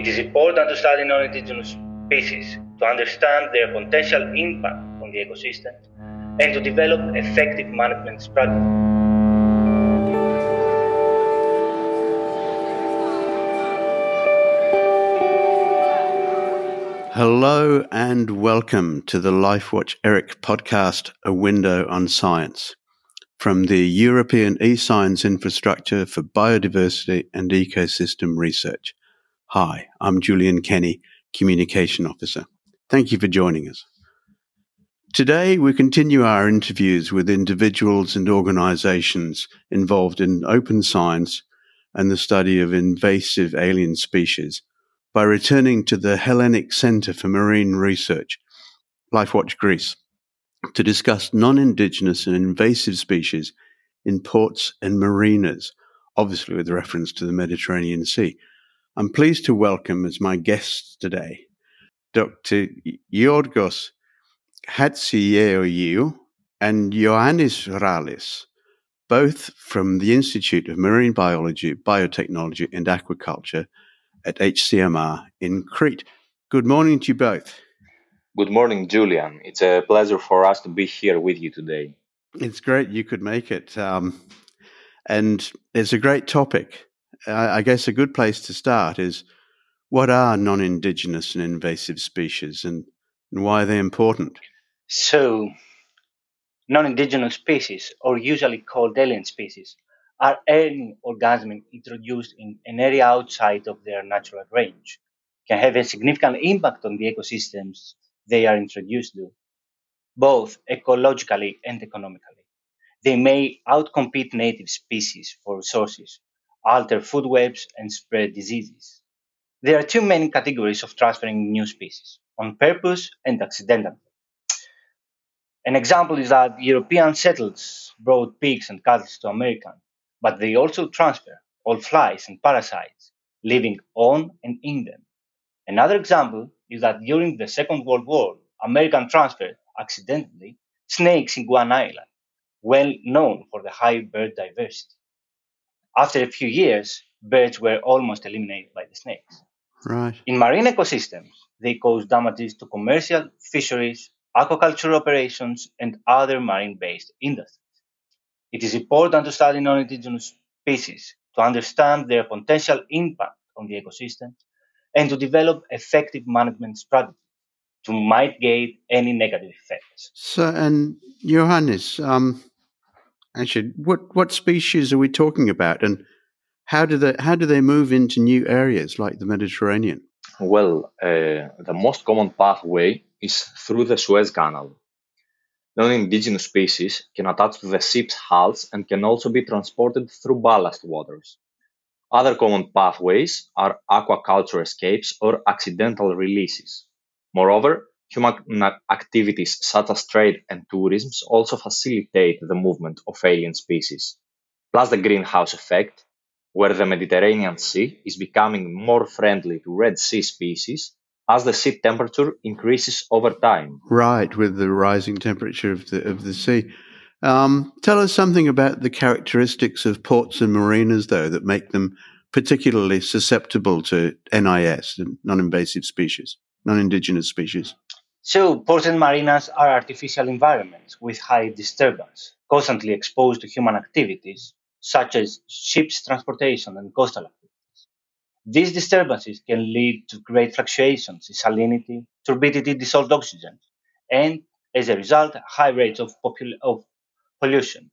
It is important to study non-indigenous species to understand their potential impact on the ecosystem and to develop effective management strategies. Hello and welcome to the LifeWatch ERIC podcast, A Window on Science, from the European eScience Infrastructure for Biodiversity and Ecosystem Research. Hi, I'm Julian Kenny, Communication Officer. Thank you for joining us. Today, we continue our interviews with individuals and organizations involved in open science and the study of invasive alien species by returning to the Hellenic Center for Marine Research, LifeWatch Greece, to discuss non indigenous and invasive species in ports and marinas, obviously with reference to the Mediterranean Sea. I'm pleased to welcome as my guests today Dr. Giorgos Chatzigeorgiou and Ioannis Rallis, both from the Institute of Marine Biology, Biotechnology and Aquaculture at HCMR in Crete. Good morning to you both. Good morning, Julian. It's a pleasure for us to be here with you today. It's great you could make it. Um, and it's a great topic. I, guess a good place to start is what are non indigenous and invasive species and, and why are they important? So, non indigenous species, or usually called alien species, are any organism introduced in an area outside of their natural range can have a significant impact on the ecosystems they are introduced to, both ecologically and economically. They may outcompete native species for resources, alter food webs, and spread diseases. There are two main categories of transferring new species on purpose and accidentally. An example is that European settlers brought pigs and cattle to America but they also transfer all flies and parasites living on and in them. Another example is that during the Second World War, American transferred accidentally snakes in Guam Island, well known for the high bird diversity. After a few years, birds were almost eliminated by the snakes. Right. In marine ecosystems, they cause damages to commercial fisheries, aquaculture operations, and other marine based industries. It is important to study non-indigenous species to understand their potential impact on the ecosystem and to develop effective management strategies to mitigate any negative effects. So, and Ioannis, um, actually, what what species are we talking about, and how do they how do they move into new areas like the Mediterranean? Well, uh, the most common pathway is through the Suez Canal, Non-indigenous species can attach to the ship's hulls and can also be transported through ballast waters. Other common pathways are aquaculture escapes or accidental releases. Moreover, human activities such as trade and tourism also facilitate the movement of alien species. Plus the greenhouse effect, where the Mediterranean Sea is becoming more friendly to Red Sea species as the sea temperature increases over time. Right, with the rising temperature of the of the sea. Um, tell us something about the characteristics of ports and marinas, though, that make them particularly susceptible to NIS, non-invasive species, non-indigenous species. So, ports and marinas are artificial environments with high disturbance, constantly exposed to human activities such as ships transportation and coastal activities. These disturbances can lead to great fluctuations in salinity, turbidity, dissolved oxygen, and as a result, high rates of, popul- of pollution.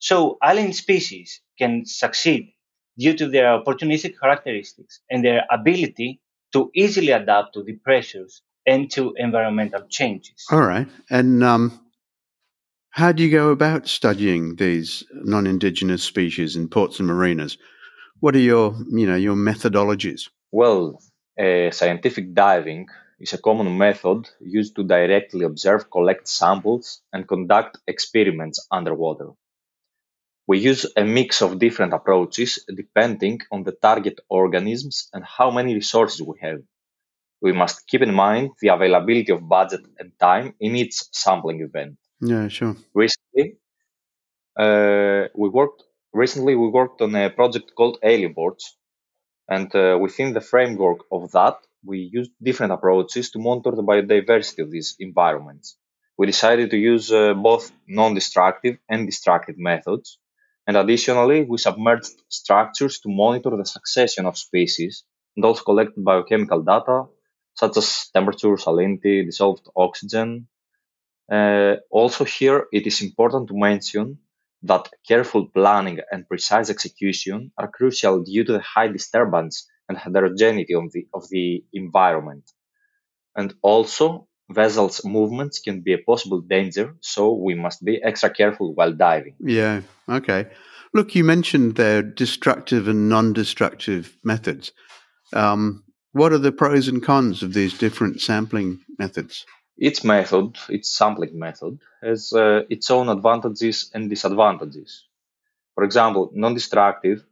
So, alien species can succeed due to their opportunistic characteristics and their ability to easily adapt to the pressures and to environmental changes. All right. And um, how do you go about studying these non indigenous species in ports and marinas? What are your, you know, your methodologies? Well, uh, scientific diving is a common method used to directly observe, collect samples, and conduct experiments underwater. We use a mix of different approaches depending on the target organisms and how many resources we have. We must keep in mind the availability of budget and time in each sampling event. Yeah, sure. Recently, uh, we worked recently we worked on a project called Alien Boards, And uh, within the framework of that, we used different approaches to monitor the biodiversity of these environments. We decided to use uh, both non-destructive and destructive methods. And additionally, we submerged structures to monitor the succession of species and also collect biochemical data such as temperature, salinity, dissolved oxygen. Uh, also here, it is important to mention that careful planning and precise execution are crucial due to the high disturbance and heterogeneity of the, of the environment. And also, vessels' movements can be a possible danger, so we must be extra careful while diving. Yeah, okay. Look, you mentioned there destructive and non destructive methods. Um, what are the pros and cons of these different sampling methods? Each method, each sampling method, has uh, its own advantages and disadvantages. For example, non-destructive,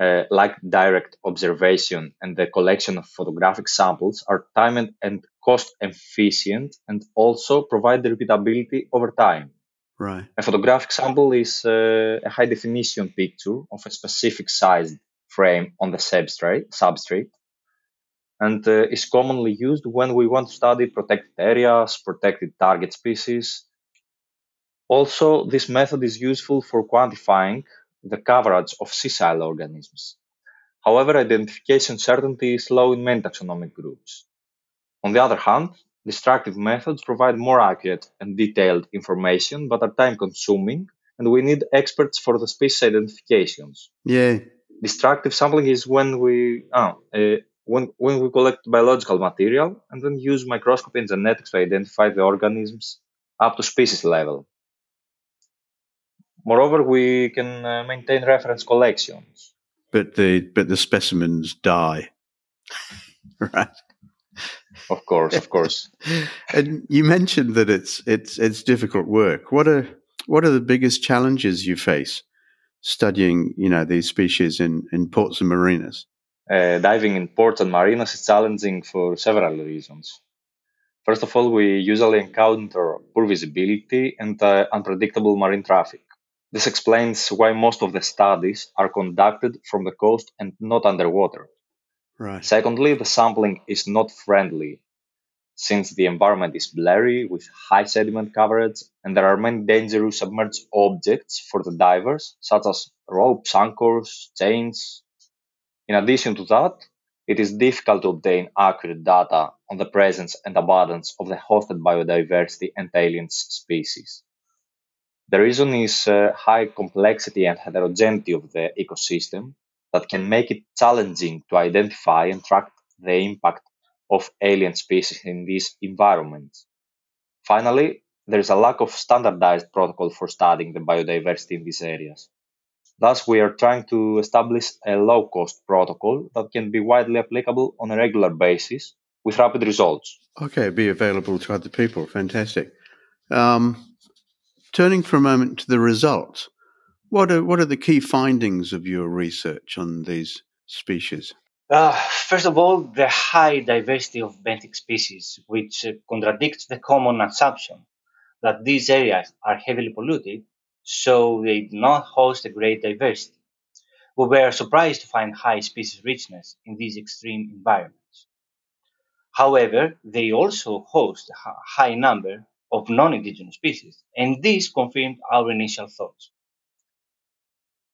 uh, like direct observation and the collection of photographic samples, are time and cost efficient and also provide the repeatability over time. Right. A photographic sample is uh, a high definition picture of a specific sized frame on the substrate, substrate and uh, is commonly used when we want to study protected areas, protected target species. Also, this method is useful for quantifying the coverage of sessile organisms. However, identification certainty is low in many taxonomic groups. On the other hand, destructive methods provide more accurate and detailed information but are time consuming and we need experts for the species identifications. Yeah. Destructive sampling is when we oh, uh, when, when we collect biological material and then use microscopy and genetics to identify the organisms up to species level. Moreover, we can uh, maintain reference collections. But the but the specimens die, right? Of course, of course. and you mentioned that it's it's it's difficult work. What are what are the biggest challenges you face studying, you know, these species in, in ports and marinas? Uh, diving in ports and marinas is challenging for several reasons. First of all, we usually encounter poor visibility and uh, unpredictable marine traffic. This explains why most of the studies are conducted from the coast and not underwater. Right. Secondly, the sampling is not friendly since the environment is blurry with high sediment coverage and there are many dangerous submerged objects for the divers, such as ropes, anchors, chains, in addition to that, it is difficult to obtain accurate data on the presence and abundance of the hosted biodiversity and alien species. The reason is uh, high complexity and heterogeneity of the ecosystem that can make it challenging to identify and track the impact of alien species in these environments. Finally, there is a lack of standardized protocol for studying the biodiversity in these areas. Thus, we are trying to establish a low-cost protocol that can be widely applicable on a regular basis with rapid results. Okay, be available to other people. Fantastic. Um, turning for a moment to the results, what are what are the key findings of your research on these species? Uh, first of all, the high diversity of benthic species, which uh, contradicts the common assumption that these areas are heavily polluted so they do not host a great diversity. We were surprised to find high species richness in these extreme environments. However, they also host a high number of non-indigenous species, and this confirmed our initial thoughts.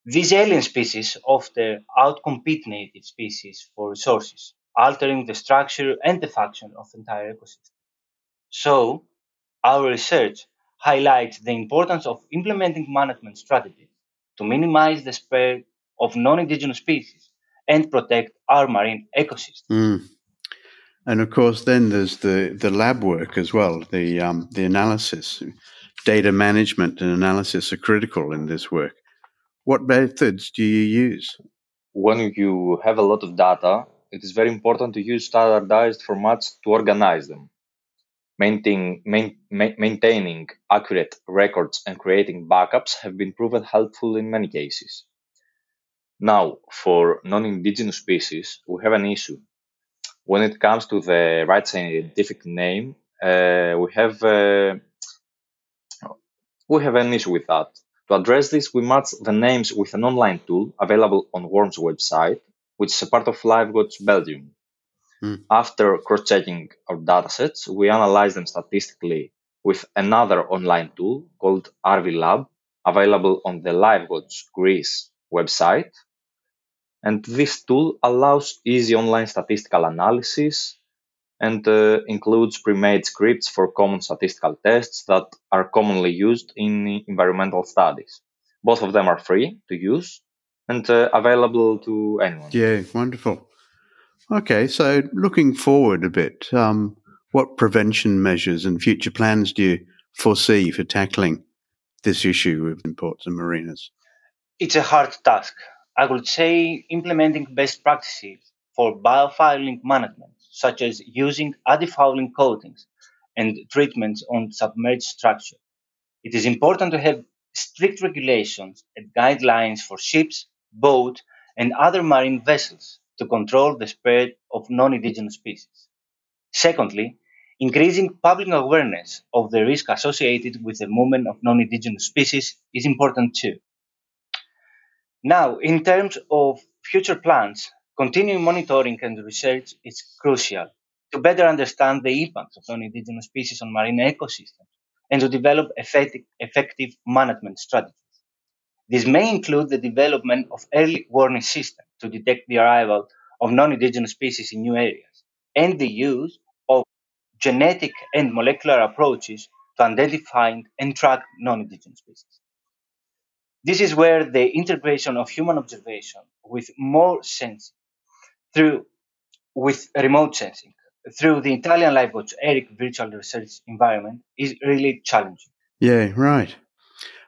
These alien species often outcompete native species for resources, altering the structure and the function of the entire ecosystem. So, our research highlights the importance of implementing management strategies to minimize the spread of non-indigenous species and protect our marine ecosystem. Mm. And of course, then there's the, the lab work as well, the um, the analysis, data management and analysis are critical in this work. What methods do you use? When you have a lot of data, it is very important to use standardized formats to organize them. Maintaining, main, maintaining accurate records and creating backups have been proven helpful in many cases. Now, for non-indigenous species, we have an issue. When it comes to the right scientific name, uh, we have uh, we have an issue with that. To address this, we match the names with an online tool available on WoRMS website which is a part of LifeWatch Belgium. Mm. After cross-checking our datasets, we analyze them statistically with another online tool called R vLab, available on the LifeWatch Greece website. And this tool allows easy online statistical analysis and uh, includes pre-made scripts for common statistical tests that are commonly used in environmental studies. Both of them are free to use and uh, available to anyone. Yeah, wonderful. Okay, so looking forward a bit, um, what prevention measures and future plans do you foresee for tackling this issue of imports and marinas? It's a hard task. I would say implementing best practices for biofouling management, such as using anti-fouling coatings and treatments on submerged structure. It is important to have strict regulations and guidelines for ships, boats, and other marine vessels to control the spread of non-indigenous species. Secondly, increasing public awareness of the risk associated with the movement of non-indigenous species is important too. Now, in terms of future plans, continuing monitoring and research is crucial to better understand the impacts of non-indigenous species on marine ecosystems and to develop effective, effective management strategies. This may include the development of early warning systems to detect the arrival of non-indigenous species in new areas and the use of genetic and molecular approaches to identify and track non-indigenous species. This is where the integration of human observation with more sensing through with remote sensing through the Italian LifeWatch ERIC virtual research environment is really challenging. Yeah, right.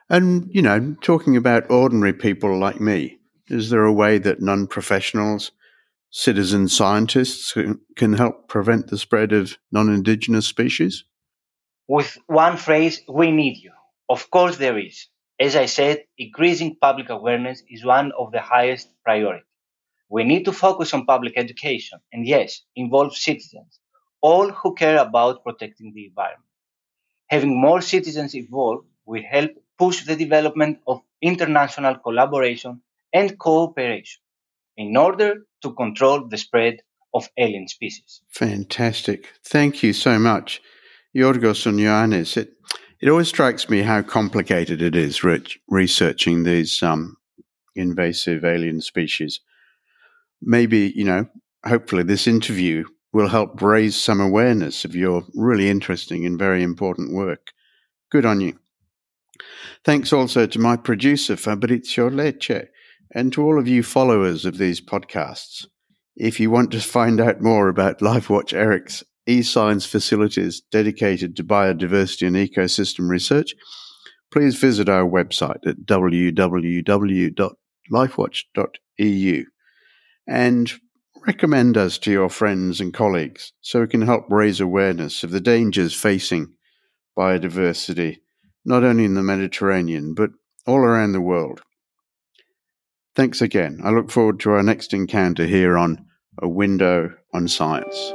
And, you know, talking about ordinary people like me, is there a way that non professionals, citizen scientists can help prevent the spread of non indigenous species? With one phrase, we need you. Of course, there is. As I said, increasing public awareness is one of the highest priorities. We need to focus on public education and, yes, involve citizens, all who care about protecting the environment. Having more citizens involved will help push the development of international collaboration and cooperation in order to control the spread of alien species. Fantastic. Thank you so much. Giorgos and Ioannis, it, it always strikes me how complicated it is re- researching these um, invasive alien species maybe, you know, hopefully this interview will help raise some awareness of your really interesting and very important work. Good on you. Thanks also to my producer, Fabrizio Lecce, and to all of you followers of these podcasts. If you want to find out more about LifeWatch ERIC's eScience facilities dedicated to biodiversity and ecosystem research, please visit our website at www.lifewatch.eu and recommend us to your friends and colleagues so we can help raise awareness of the dangers facing biodiversity, not only in the Mediterranean, but all around the world. Thanks again. I look forward to our next encounter here on A Window on Science.